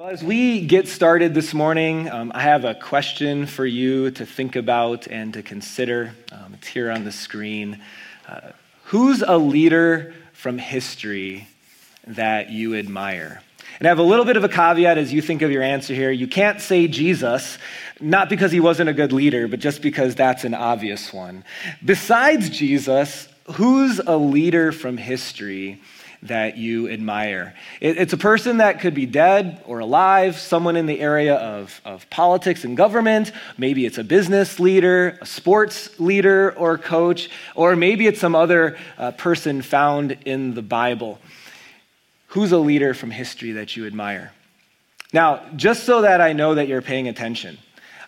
Well, as we get started this morning, um, I have a question for you to think about and to consider. Um, it's here on the screen. Uh, who's a leader from history that you admire? And I have a little bit of a caveat as you think of your answer here. You can't say Jesus, not because he wasn't a good leader, but just because that's an obvious one. Besides Jesus, who's a leader from history that you admire. It, it's a person that could be dead or alive, someone in the area of, of politics and government. Maybe it's a business leader, a sports leader or coach, or maybe it's some other uh, person found in the Bible. Who's a leader from history that you admire? Now, just so that I know that you're paying attention,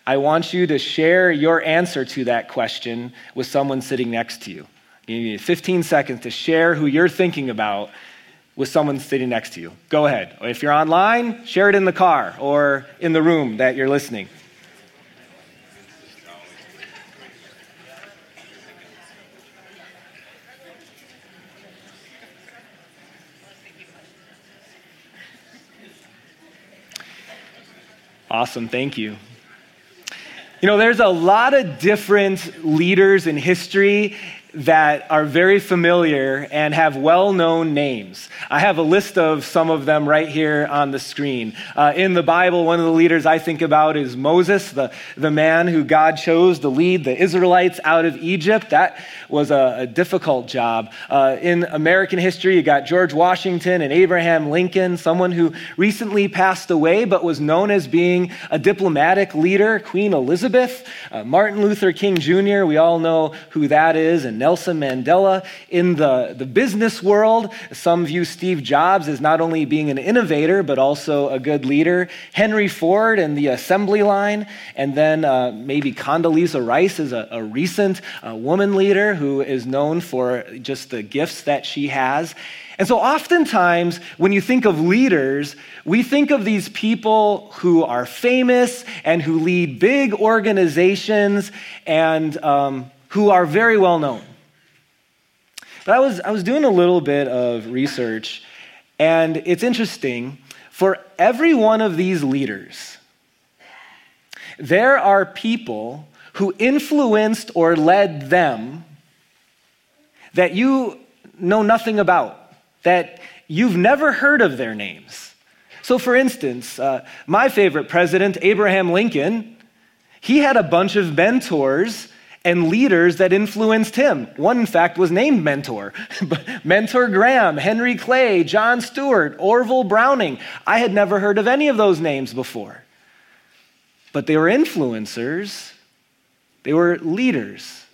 I want you to share your answer to that question with someone sitting next to you. You need 15 seconds to share who you're thinking about with someone sitting next to you. Go ahead. If you're online, share it in the car or in the room that you're listening. Awesome, thank you. You know, there's a lot of different leaders in history, that are very familiar and have well known names. I have a list of some of them right here on the screen. Uh, in the Bible, one of the leaders I think about is Moses, the, the man who God chose to lead the Israelites out of Egypt. That was a, a difficult job. Uh, in American history, you got George Washington and Abraham Lincoln, someone who recently passed away but was known as being a diplomatic leader, Queen Elizabeth, uh, Martin Luther King Jr., we all know who that is, and Nelson Mandela. In the, the business world, some view Steve Jobs as not only being an innovator, but also a good leader. Henry Ford and the assembly line. And then uh, maybe Condoleezza Rice is a, a recent uh, woman leader who is known for just the gifts that she has. And so, oftentimes, when you think of leaders, we think of these people who are famous and who lead big organizations and um, who are very well known. But I was, I was doing a little bit of research, and it's interesting. For every one of these leaders, there are people who influenced or led them that you know nothing about, that you've never heard of their names. So, for instance, uh, my favorite president, Abraham Lincoln, he had a bunch of mentors and leaders that influenced him. One, in fact, was named Mentor. Mentor Graham, Henry Clay, John Stuart, Orville Browning. I had never heard of any of those names before. But they were influencers, they were leaders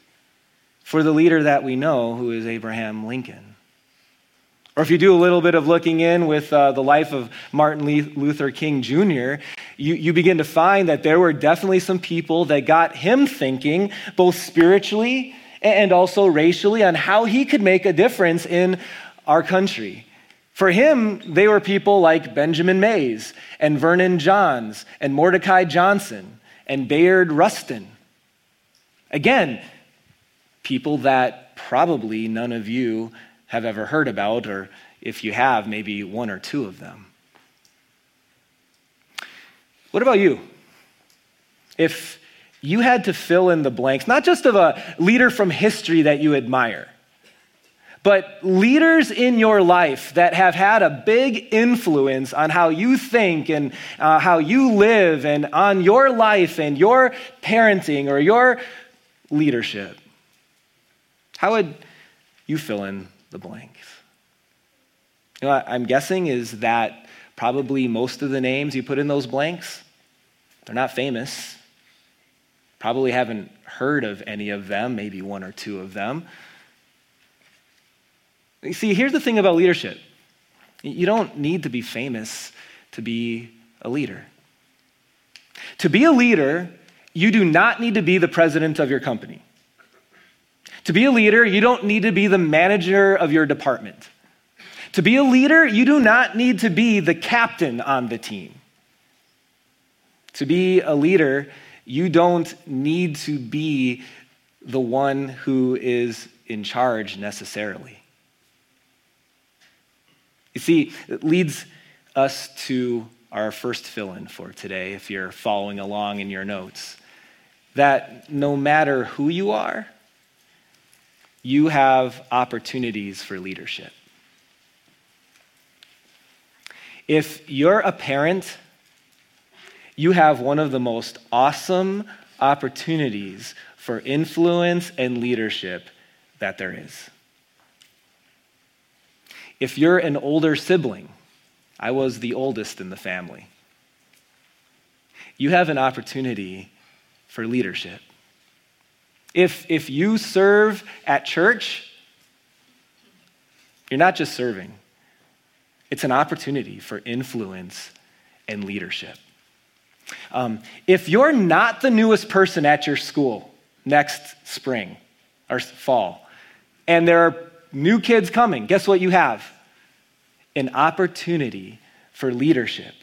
for the leader that we know, who is Abraham Lincoln. Or if you do a little bit of looking in with uh, the life of Martin Luther King Jr., you, you begin to find that there were definitely some people that got him thinking, both spiritually and also racially, on how he could make a difference in our country. For him, they were people like Benjamin Mays and Vernon Johns and Mordecai Johnson and Bayard Rustin. Again, people that probably none of you have ever heard about, or if you have, maybe one or two of them. What about you? If you had to fill in the blanks, not just of a leader from history that you admire, but leaders in your life that have had a big influence on how you think and uh, how you live and on your life and your parenting or your leadership, how would you fill in the blanks. You know, I'm guessing is that probably most of the names you put in those blanks, they're not famous. Probably haven't heard of any of them, maybe one or two of them. You see, here's the thing about leadership you don't need to be famous to be a leader. To be a leader, you do not need to be the president of your company. To be a leader, you don't need to be the manager of your department. To be a leader, you do not need to be the captain on the team. To be a leader, you don't need to be the one who is in charge necessarily. You see, it leads us to our first fill in for today, if you're following along in your notes. That no matter who you are, you have opportunities for leadership. If you're a parent, you have one of the most awesome opportunities for influence and leadership that there is. If you're an older sibling, I was the oldest in the family, you have an opportunity for leadership. If, if you serve at church, you're not just serving, it's an opportunity for influence and leadership. Um, if you're not the newest person at your school next spring or fall, and there are new kids coming, guess what you have? An opportunity for leadership.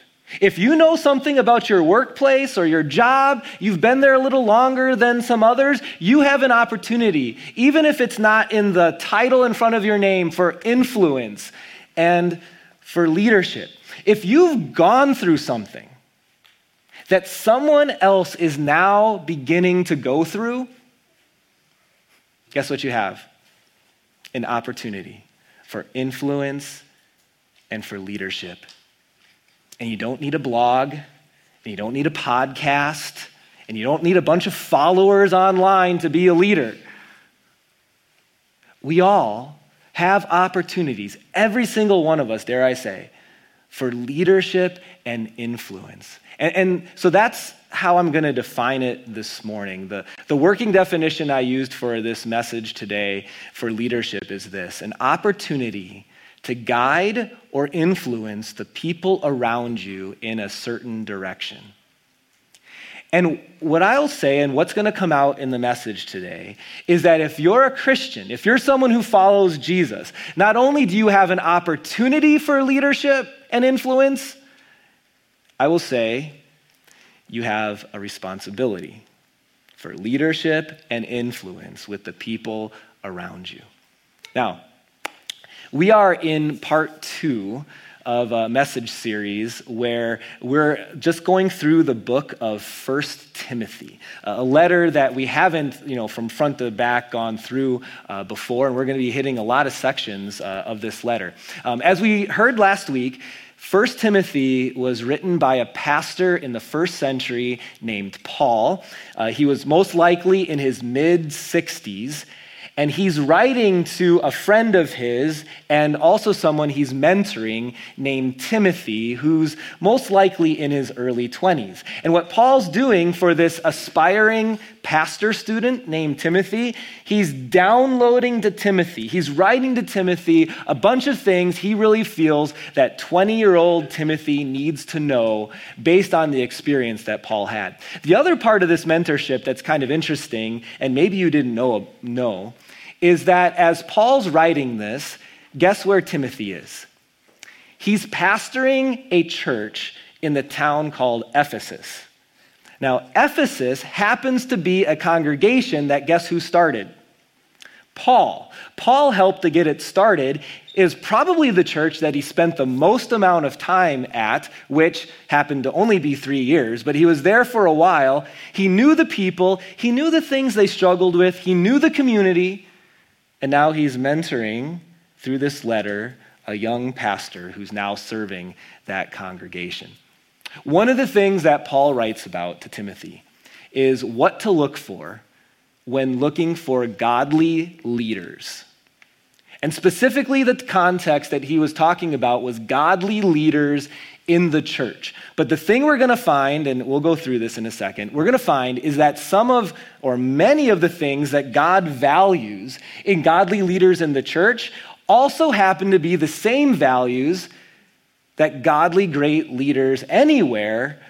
If you know something about your workplace or your job, you've been there a little longer than some others, you have an opportunity, even if it's not in the title in front of your name, for influence and for leadership. If you've gone through something that someone else is now beginning to go through, guess what you have? An opportunity for influence and for leadership and you don't need a blog, and you don't need a podcast, and you don't need a bunch of followers online to be a leader. We all have opportunities, every single one of us, dare I say, for leadership and influence. And, and so that's how I'm going to define it this morning. The, the working definition I used for this message today for leadership is this an opportunity to guide or influence the people around you in a certain direction. And what I'll say, and what's going to come out in the message today, is that if you're a Christian, if you're someone who follows Jesus, not only do you have an opportunity for leadership and influence, I will say you have a responsibility for leadership and influence with the people around you. Now, we are in part two of a message series where we're just going through the book of First Timothy, a letter that we haven't, you know, from front to back gone through uh, before, and we're going to be hitting a lot of sections uh, of this letter. Um, as we heard last week, First Timothy was written by a pastor in the first century named Paul. Uh, he was most likely in his mid 60s, and he's writing to a friend of his and also someone he's mentoring named Timothy, who's most likely in his early 20s. And what Paul's doing for this aspiring pastor student named Timothy, he's downloading to Timothy. He's writing to Timothy a bunch of things he really feels that 20 year old Timothy needs to know based on the experience that Paul had. The other part of this mentorship that's kind of interesting, and maybe you didn't know, know is that as Paul's writing this, guess where Timothy is? He's pastoring a church in the town called Ephesus. Now, Ephesus happens to be a congregation that guess who started? Paul. Paul helped to get it started, is probably the church that he spent the most amount of time at, which happened to only be three years, but he was there for a while. He knew the people, he knew the things they struggled with, he knew the community, and now he's mentoring through this letter a young pastor who's now serving that congregation. One of the things that Paul writes about to Timothy is what to look for when looking for godly leaders. And specifically, the context that he was talking about was godly leaders in the church. But the thing we're going to find, and we'll go through this in a second, we're going to find is that some of, or many of the things that God values in godly leaders in the church also happen to be the same values that godly great leaders anywhere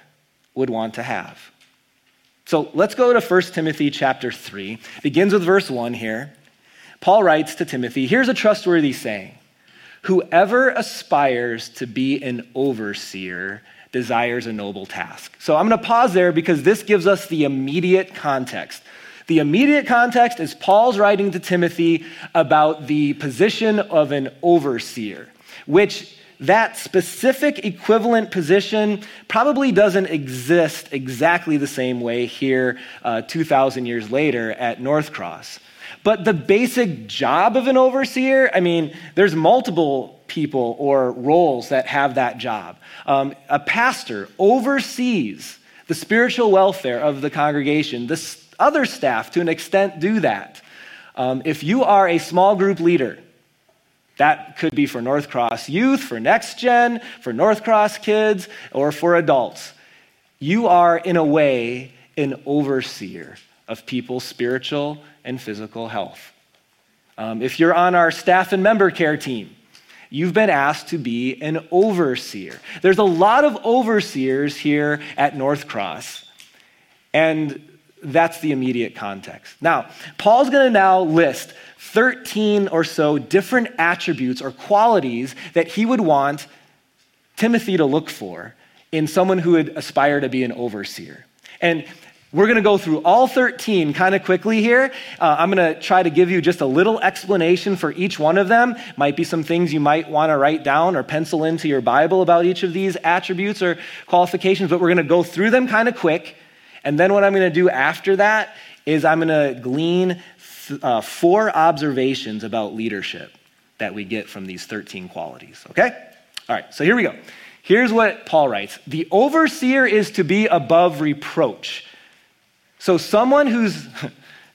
would want to have. So let's go to 1 Timothy chapter 3. It begins with verse 1 here. Paul writes to Timothy, here's a trustworthy saying. Whoever aspires to be an overseer desires a noble task. So I'm going to pause there because this gives us the immediate context. The immediate context is Paul's writing to Timothy about the position of an overseer, which that specific equivalent position probably doesn't exist exactly the same way here uh, 2,000 years later at North Cross. But the basic job of an overseer, I mean, there's multiple people or roles that have that job. Um, a pastor oversees the spiritual welfare of the congregation. The other staff, to an extent, do that. Um, if you are a small group leader, that could be for North Cross youth, for Next Gen, for North Cross kids, or for adults. You are, in a way, an overseer of people's spiritual and physical health. Um, if you're on our staff and member care team, you've been asked to be an overseer. There's a lot of overseers here at North Cross, and that's the immediate context. Now, Paul's going to now list 13 or so different attributes or qualities that he would want Timothy to look for in someone who would aspire to be an overseer. And we're going to go through all 13 kind of quickly here. Uh, I'm going to try to give you just a little explanation for each one of them. Might be some things you might want to write down or pencil into your Bible about each of these attributes or qualifications, but we're going to go through them kind of quick. And then what I'm going to do after that is I'm going to glean th- uh, four observations about leadership that we get from these 13 qualities. Okay? All right, so here we go. Here's what Paul writes The overseer is to be above reproach. So, someone who's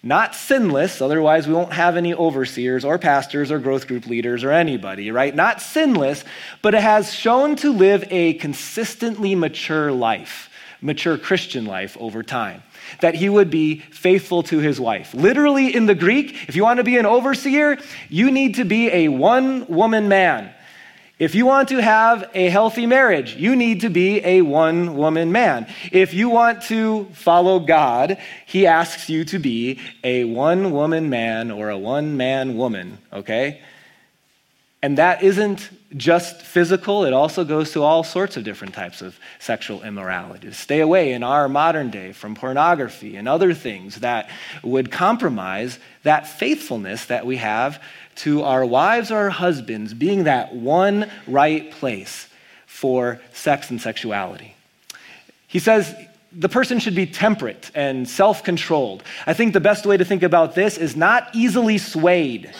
not sinless, otherwise, we won't have any overseers or pastors or growth group leaders or anybody, right? Not sinless, but it has shown to live a consistently mature life, mature Christian life over time. That he would be faithful to his wife. Literally in the Greek, if you want to be an overseer, you need to be a one woman man. If you want to have a healthy marriage, you need to be a one woman man. If you want to follow God, He asks you to be a one woman man or a one man woman, okay? And that isn't just physical, it also goes to all sorts of different types of sexual immorality. Stay away in our modern day from pornography and other things that would compromise that faithfulness that we have to our wives or our husbands being that one right place for sex and sexuality. He says the person should be temperate and self controlled. I think the best way to think about this is not easily swayed,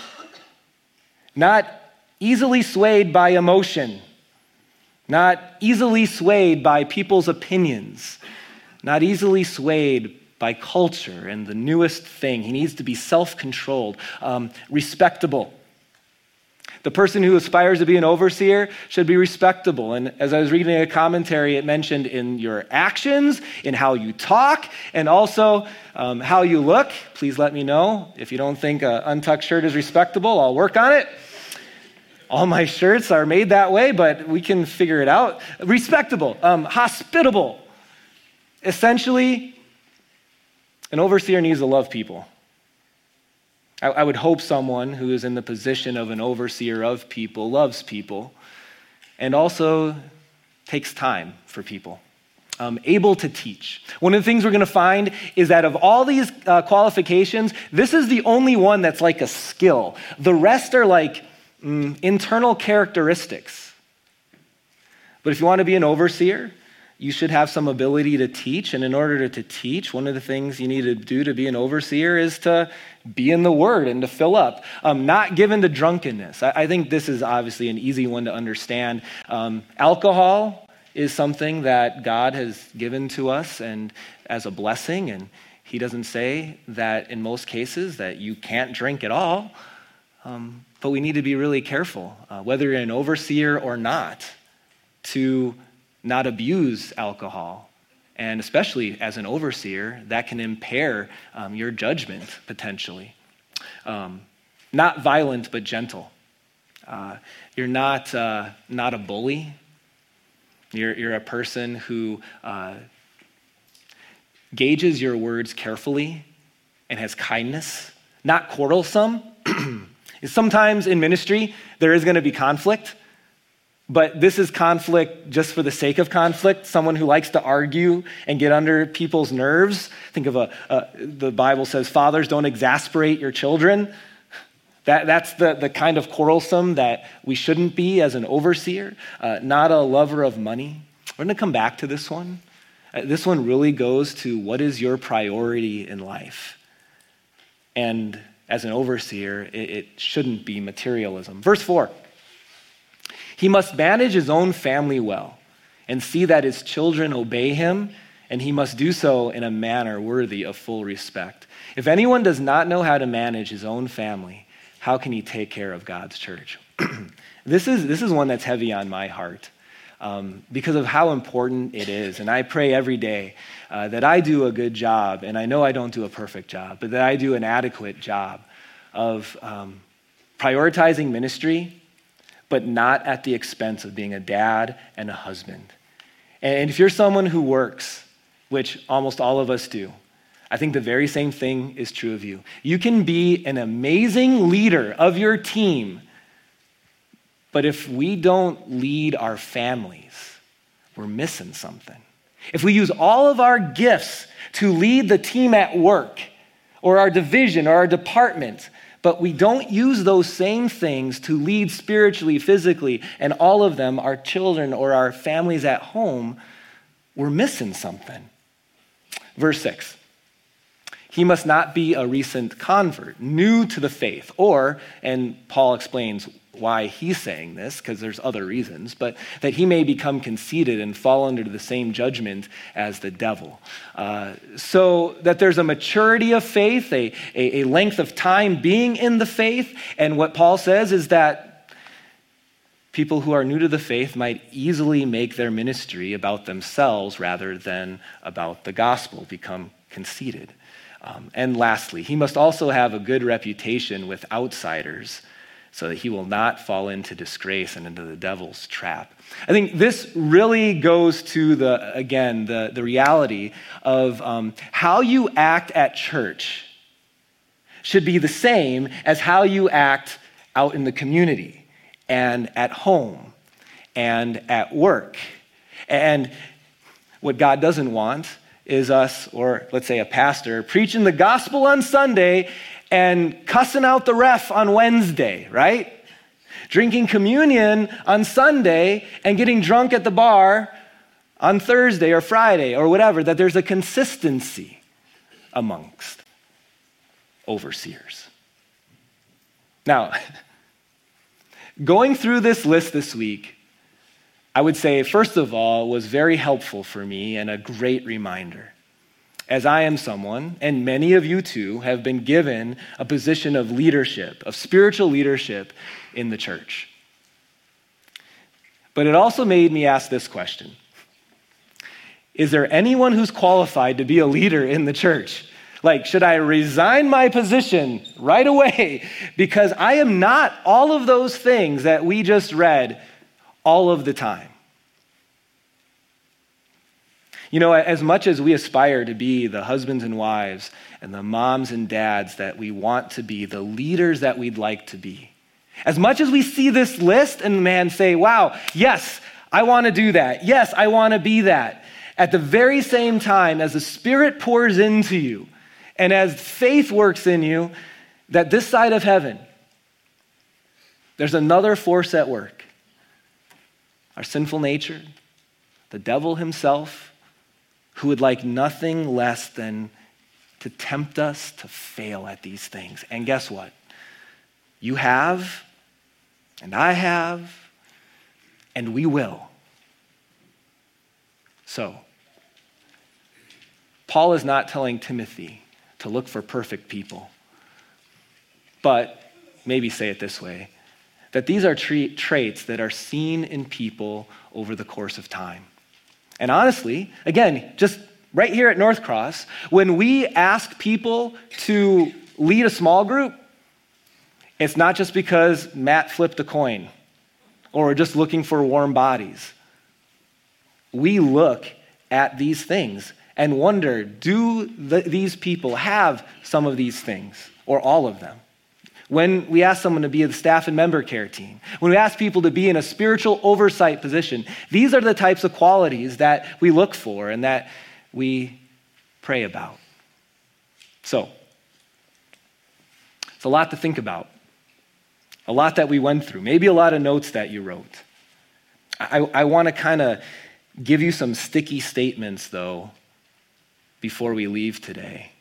not easily swayed by emotion, not easily swayed by people's opinions, not easily swayed by culture and the newest thing. He needs to be self controlled, um, respectable. The person who aspires to be an overseer should be respectable. And as I was reading a commentary, it mentioned in your actions, in how you talk, and also um, how you look. Please let me know. If you don't think an untucked shirt is respectable, I'll work on it. All my shirts are made that way, but we can figure it out. Respectable, um, hospitable. Essentially, an overseer needs to love people. I, I would hope someone who is in the position of an overseer of people loves people and also takes time for people. Um, able to teach. One of the things we're going to find is that of all these uh, qualifications, this is the only one that's like a skill. The rest are like mm, internal characteristics. But if you want to be an overseer, you should have some ability to teach. And in order to, teach, one of the things you need to do to be an overseer is to be in the Word and to fill up. Um, not given to drunkenness. I, I, think this is obviously an easy one to understand. Um, alcohol is something that God has given to us and as a blessing. And He doesn't say that in most cases that you can't drink at all. Um, but we need to be really careful, uh, whether you're an overseer or not, to not abuse alcohol. And especially as an overseer, that can impair um, your judgment potentially. Um, not violent, but gentle. Uh, you're not, uh, not a bully. You're, you're a person who uh, gauges your words carefully and has kindness, not quarrelsome. Sometimes in ministry, there is going to be conflict. But this is conflict just for the sake of conflict. Someone who likes to argue and get under people's nerves. Think of a, a the Bible says, fathers don't exasperate your children. That, that's the, the kind of quarrelsome that we shouldn't be as an overseer, uh, not a lover of money. We're going to come back to this one. Uh, this one really goes to what is your priority in life? And as an overseer, it, it shouldn't be materialism. Verse 4 He must manage his own family well and see that his children obey him, and he must do so in a manner worthy of full respect. If anyone does not know how to manage his own family, how can he take care of God's church? this, is, this is one that's heavy on my heart um, because of how important it is. And I pray every day uh, that I do a good job, and I know I don't do a perfect job, but that I do an adequate job of um, prioritizing ministry, but not at the expense of being a dad and a husband. And if you're someone who works, which almost all of us do, I think the very same thing is true of you. You can be an amazing leader of your team, but if we don't lead our families, we're missing something. If we use all of our gifts to lead the team at work, or our division, or our department, but we don't use those same things to lead spiritually, physically, and all of them, our children or our families at home, we're missing something. Verse 6 he must not be a recent convert, new to the faith, or, and Paul explains why he's saying this, because there's other reasons, but that he may become conceited and fall under the same judgment as the devil. Uh, so that there's a maturity of faith, a, a, a length of time being in the faith, and what Paul says is that people who are new to the faith might easily make their ministry about themselves rather than about the gospel, become conceited. Um, and lastly, he must also have a good reputation with outsiders so that he will not fall into disgrace and into the devil's trap. I think this really goes to the, again, the, the reality of um, how you act at church should be the same as how you act out in the community and at home and at work. And what God doesn't want is us, or let's say a pastor, preaching the gospel on Sunday and cussing out the ref on Wednesday, right? Drinking communion on Sunday and getting drunk at the bar on Thursday or Friday or whatever, that there's a consistency amongst overseers. Now, going through this list this week, I would say, first of all, was very helpful for me and a great reminder. As I am someone, and many of you too, have been given a position of leadership, of spiritual leadership in the church. But it also made me ask this question Is there anyone who's qualified to be a leader in the church? Like, should I resign my position right away? Because I am not all of those things that we just read all of the time. You know, as much as we aspire to be the husbands and wives and the moms and dads that we want to be, the leaders that we'd like to be, as much as we see this list and man say, wow, yes, I want to do that. Yes, I want to be that. At the very same time, as the Spirit pours into you and as faith works in you, that this side of heaven, there's another force at work our sinful nature, the devil himself, who would like nothing less than to tempt us to fail at these things. And guess what? You have, and I have, and we will. So, Paul is not telling Timothy to look for perfect people, but maybe say it this way that these are tra- traits that are seen in people over the course of time. And honestly, again, just right here at North Cross, when we ask people to lead a small group, it's not just because Matt flipped a coin or just looking for warm bodies. We look at these things and wonder do the, these people have some of these things or all of them? When we ask someone to be the staff and member care team, when we ask people to be in a spiritual oversight position, these are the types of qualities that we look for and that we pray about. So, it's a lot to think about. a lot that we went through, maybe a lot of notes that you wrote. I, I want to kind of give you some sticky statements, though, before we leave today,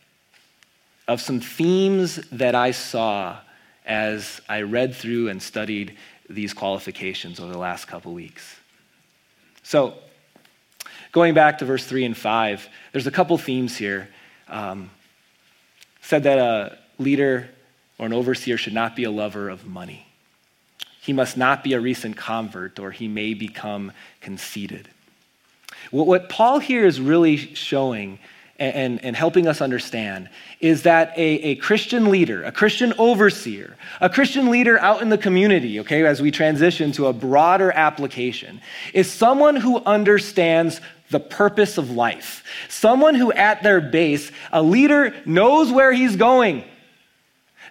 of some themes that I saw as I read through and studied these qualifications over the last couple weeks. So, going back to verse 3 and 5, there's a couple themes here. Um, said that a leader or an overseer should not be a lover of money. He must not be a recent convert, or he may become conceited. What, Paul here is really showing and, and, helping us understand is that a, a Christian leader, a Christian overseer, a Christian leader out in the community, okay, as we transition to a broader application, is someone who understands the purpose of life. Someone who, at their base, a leader knows where he's going,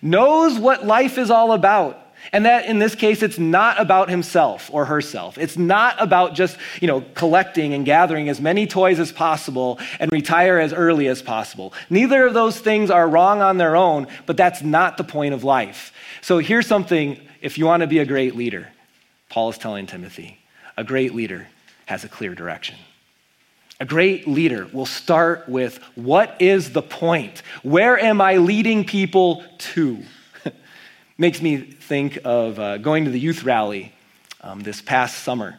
knows what life is all about. And that in this case, it's not about himself or herself. It's not about just, you know, collecting and gathering as many toys as possible and retire as early as possible. Neither of those things are wrong on their own, but that's not the point of life. So here's something if you want to be a great leader, Paul is telling Timothy a great leader has a clear direction. A great leader will start with what is the point? Where am I leading people to? Makes me think of uh, going to the youth rally um, this past summer.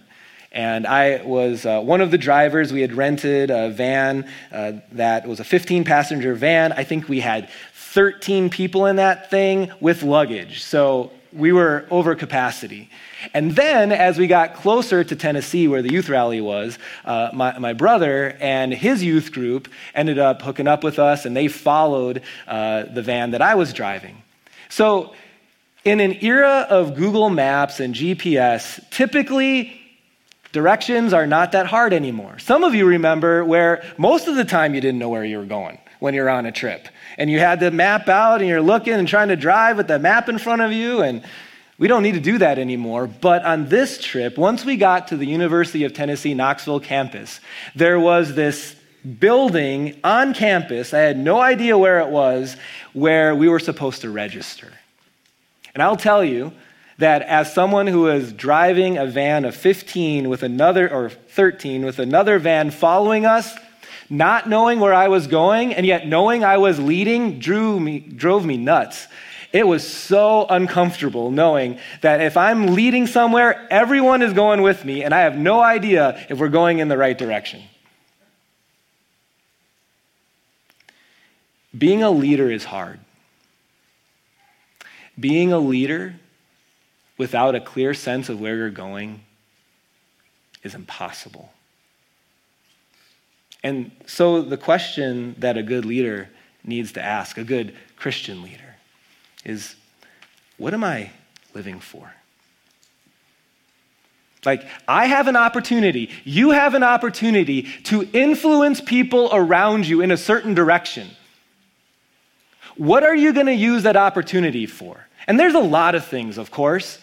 And I was uh, one of the drivers. We had rented a van uh, that was a 15 passenger van. I think we had 13 people in that thing with luggage. So we were over capacity. And then, as we got closer to Tennessee, where the youth rally was, uh, my, my brother and his youth group ended up hooking up with us, and they followed uh, the van that I was driving. So, in an era of Google Maps and GPS, typically directions are not that hard anymore. Some of you remember where most of the time you didn't know where you were going when you're on a trip. And you had the map out and you're looking and trying to drive with the map in front of you and we don't need to do that anymore. But on this trip, once we got to the University of Tennessee Knoxville campus, there was this building on campus. I had no idea where it was, where we were supposed to register. And I'll tell you that as someone who was driving a van of 15 with another, or 13 with another van following us, not knowing where I was going, and yet knowing I was leading, drew me, drove me nuts. It was so uncomfortable knowing that if I'm leading somewhere, everyone is going with me, and I have no idea if we're going in the right direction. Being a leader is hard. Being a leader without a clear sense of where you're going is impossible. And so, the question that a good leader needs to ask, a good Christian leader, is what am I living for? Like, I have an opportunity, you have an opportunity to influence people around you in a certain direction. What are you going to use that opportunity for? And there's a lot of things, of course.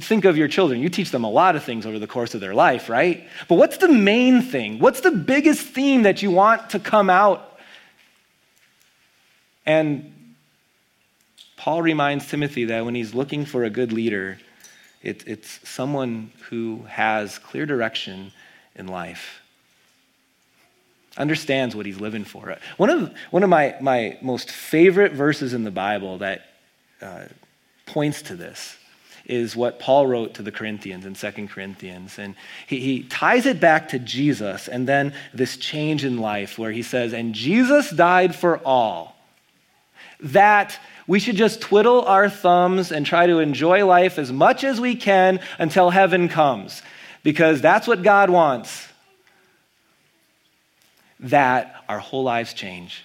Think of your children. You teach them a lot of things over the course of their life, right? But what's the main thing? What's the biggest theme that you want to come out? And Paul reminds Timothy that when he's looking for a good leader, it, it's someone who has clear direction in life, understands what he's living for. One of, one of my, my most favorite verses in the Bible that uh, points to this is what Paul wrote to the Corinthians in 2 Corinthians. And he, he ties it back to Jesus and then this change in life where he says, And Jesus died for all, that we should just twiddle our thumbs and try to enjoy life as much as we can until heaven comes, because that's what God wants. That our whole lives change.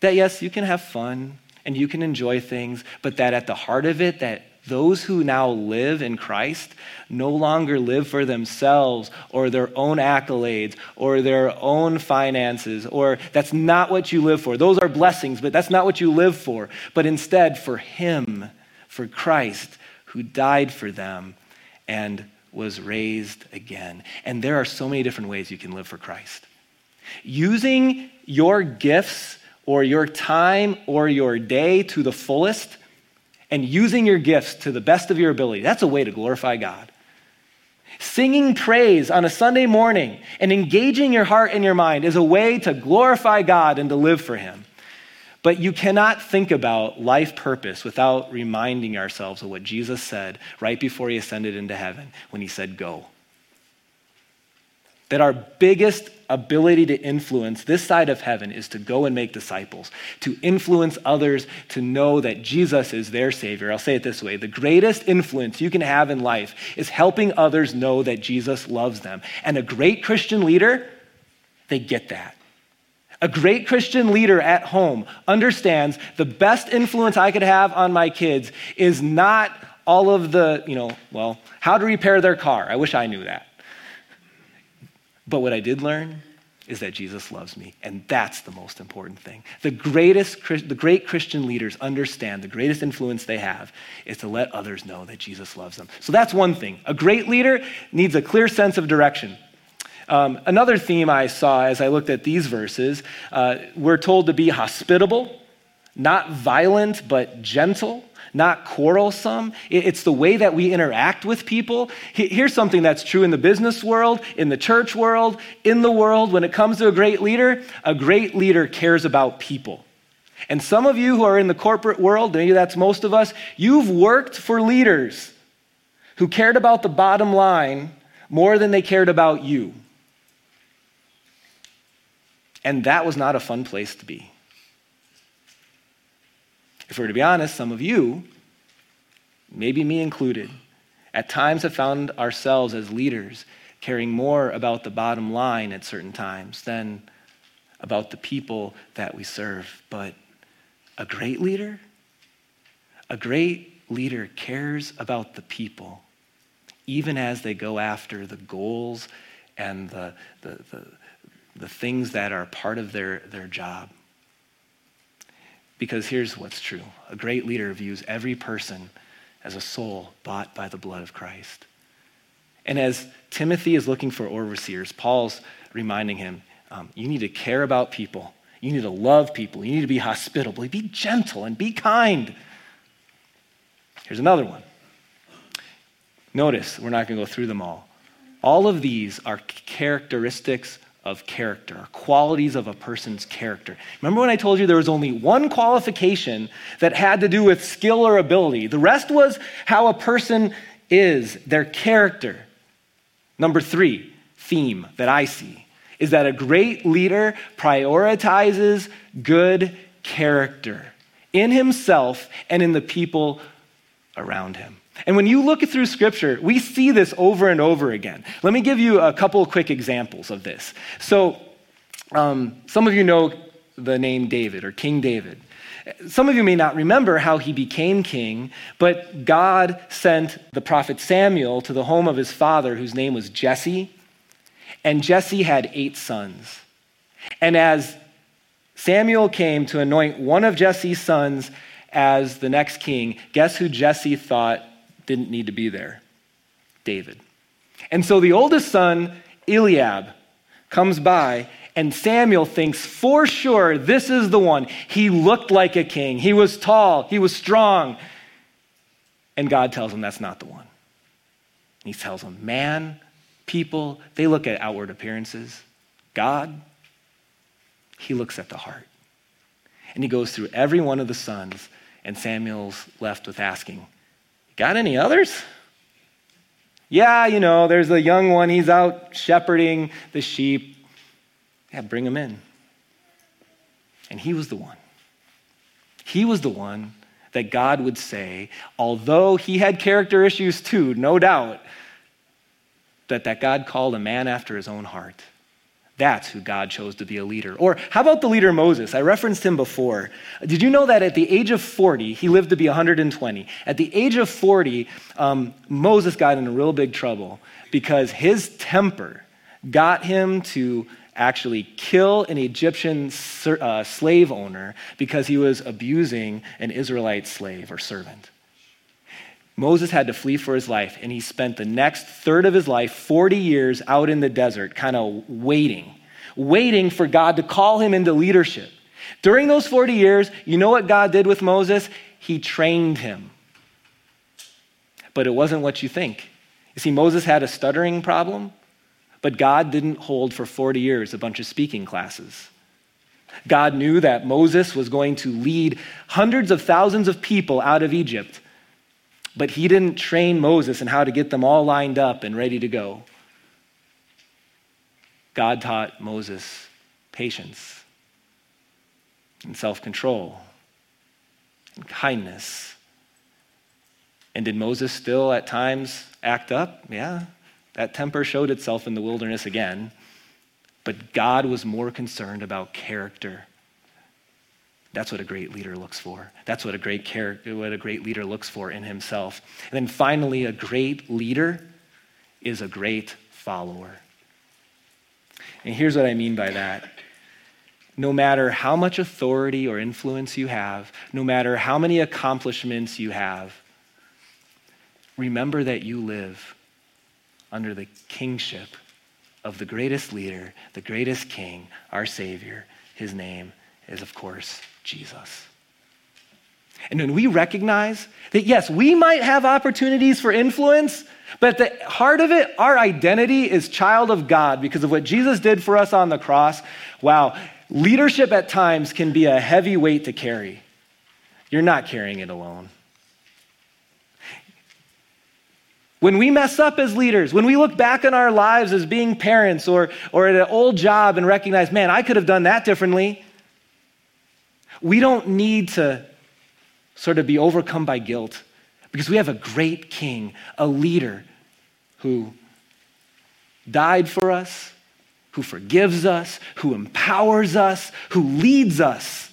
That, yes, you can have fun and you can enjoy things, but that at the heart of it, that those who now live in Christ no longer live for themselves or their own accolades or their own finances, or that's not what you live for. Those are blessings, but that's not what you live for. But instead, for Him, for Christ, who died for them and was raised again. And there are so many different ways you can live for Christ. Using your gifts or your time or your day to the fullest and using your gifts to the best of your ability, that's a way to glorify God. Singing praise on a Sunday morning and engaging your heart and your mind is a way to glorify God and to live for Him. But you cannot think about life purpose without reminding ourselves of what Jesus said right before He ascended into heaven when He said, Go that our biggest ability to influence this side of heaven is to go and make disciples, to influence others to know that Jesus is their Savior. I'll say it this way the greatest influence you can have in life is helping others know that Jesus loves them. And a great Christian leader, they get that. A great Christian leader at home understands the best influence I could have on my kids is not all of the, you know, well, how to repair their car. I wish I knew that. But what I did learn is that Jesus loves me, and that's the most important thing. The greatest, the great Christian leaders understand the greatest influence they have is to let others know that Jesus loves them. So that's one thing. A great leader needs a clear sense of direction. Um, another theme I saw as I looked at these verses, uh, we're told to be hospitable, not violent, but gentle not quarrelsome. It's the way that we interact with people. Here's something that's true in the business world, in the church world, in the world. When it comes to a great leader, a great leader cares about people. And some of you who are in the corporate world, maybe that's most of us, you've worked for leaders who cared about the bottom line more than they cared about you. And that was not a fun place to be. If we're to be honest, some of you, maybe me included, at times have found ourselves as leaders caring more about the bottom line at certain times than about the people that we serve. But a great leader, a great leader cares about the people, even as they go after the goals and the, the, the, the things that are part of their, their job. Because here's what's true a great leader views every person as a soul bought by the blood of Christ. And as Timothy is looking for overseers, Paul's reminding him um, you need to care about people, you need to love people, you need to be hospitable, be gentle, and be kind. Here's another one. Notice, we're not going to go through them all. All of these are characteristics of character, qualities of a person's character. Remember when I told you there was only one qualification that had to do with skill or ability? The rest was how a person is, their character. Number three, theme that I see is that a great leader prioritizes good character in himself and in the people around him. And when you look through scripture, we see this over and over again. Let me give you a couple quick examples of this. So, um, some of you know the name David or King David. Some of you may not remember how he became king, but God sent the prophet Samuel to the home of his father, whose name was Jesse. And Jesse had eight sons. And as Samuel came to anoint one of Jesse's sons as the next king, guess who Jesse thought didn't need to be there David. And so the oldest son, Eliab, comes by, and Samuel thinks for sure this is the one. He looked like a king, he was tall, he was strong. And God tells him that's not the one. He tells him, man, people, they look at outward appearances. God, he looks at the heart. And he goes through every one of the sons, and Samuel's left with asking, Got any others? Yeah, you know, there's a young one. He's out shepherding the sheep. Yeah, bring him in. And he was the one. He was the one that God would say, although he had character issues too, no doubt, that, that God called a man after his own heart. That's who God chose to be a leader. Or how about the leader Moses? I referenced him before. Did you know that at the age of 40, he lived to be 120? At the age of 40, um, Moses got in real big trouble because his temper got him to actually kill an Egyptian uh, slave owner because he was abusing an Israelite slave or servant. Moses had to flee for his life, and he spent the next third of his life, 40 years, out in the desert, kind of waiting, waiting for God to call him into leadership. During those 40 years, you know what God did with Moses? He trained him. but it wasn't what you think. You see, Moses had a stuttering problem, but God didn't hold for 40 years a bunch of speaking classes. God knew that Moses was going to lead hundreds of thousands of people out of Egypt, but he didn't train Moses in how to get them all lined up and ready to go. God taught Moses patience and self control and kindness. And did Moses still at times act up? Yeah, that temper showed itself in the wilderness again. But God was more concerned about character. That's what a great leader looks for. That's what a great character, what a great leader looks for in himself. And then finally, a great leader is a great follower. And here's what I mean by that. No matter how much authority or influence you have, no matter how many accomplishments you have, remember that you live under the kingship of the greatest leader, the greatest king, our Savior. His name is, of course, Jesus. And when we recognize that, yes, we might have opportunities for influence, but at the heart of it, our identity is child of God because of what Jesus did for us on the cross. Wow, leadership at times can be a heavy weight to carry. You're not carrying it alone. When we mess up as leaders, when we look back on our lives as being parents or, or at an old job and recognize, man, I could have done that differently, we don't need to sort of be overcome by guilt because we have a great king, a leader who died for us, who forgives us, who empowers us, who leads us.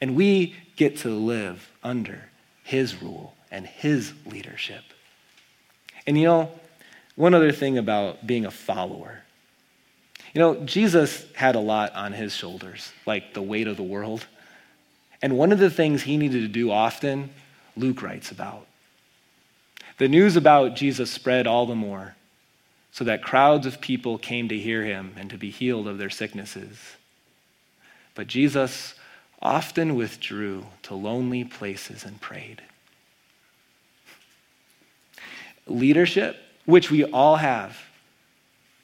And we get to live under his rule and his leadership. And you know, one other thing about being a follower. You know, Jesus had a lot on his shoulders, like the weight of the world. And one of the things he needed to do often, Luke writes about. The news about Jesus spread all the more, so that crowds of people came to hear him and to be healed of their sicknesses. But Jesus often withdrew to lonely places and prayed leadership, which we all have,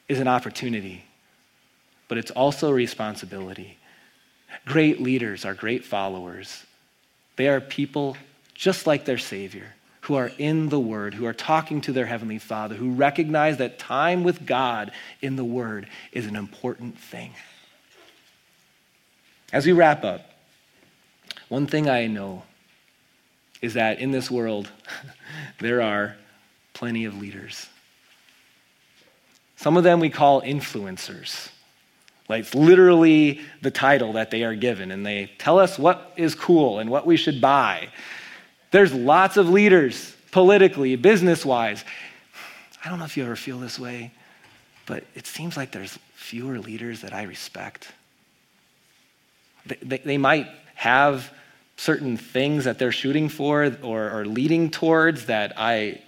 is an opportunity, but it's also a responsibility. Great leaders are great followers. They are people just like their Savior, who are in the Word, who are talking to their Heavenly Father, who recognize that time with God in the Word is an important thing. As we wrap up, one thing I know is that in this world, there are plenty of leaders. Some of them we call influencers. Like it's literally the title that they are given, and they tell us what is cool and what we should buy. There's lots of leaders, politically, business wise. I don't know if you ever feel this way, but it seems like there's fewer leaders that I respect. They, they, they might have certain things that they're shooting for or, or leading towards that I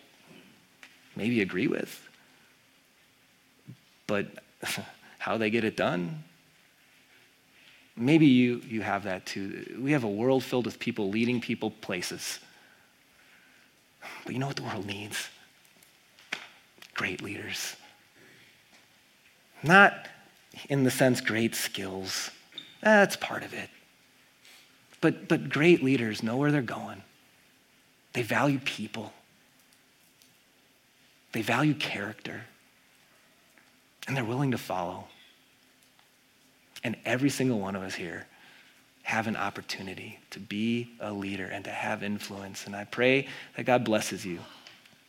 maybe agree with. But how they get it done, maybe you, you have that too. We have a world filled with people leading people places. But you know what the world needs? Great leaders. Not in the sense great skills. That's part of it. But, but great leaders know where they're going. They value people. They value character and they're willing to follow. And every single one of us here have an opportunity to be a leader and to have influence. And I pray that God blesses you.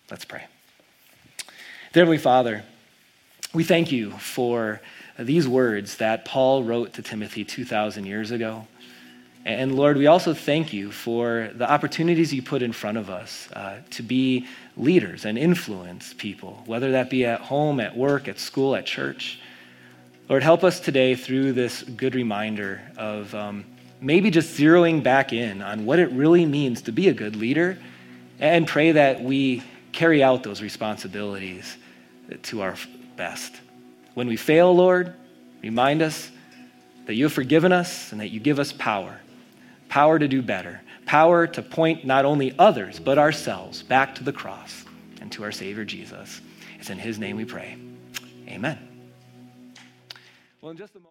Let's pray. Heavenly Father, we thank you for these words that Paul wrote to Timothy 2,000 years ago. And Lord, we also thank you for the opportunities you put in front of us uh, to be leaders and influence people, whether that be at home, at work, at school, at church. Lord, help us today through this good reminder of um, maybe just zeroing back in on what it really means to be a good leader and pray that we carry out those responsibilities to our best. When we fail, Lord, remind us that you have forgiven us and that you give us power power to do better, power to point not only others, but ourselves back to the cross and to our Savior Jesus. It's in His name we pray. Amen. Well, in just a moment.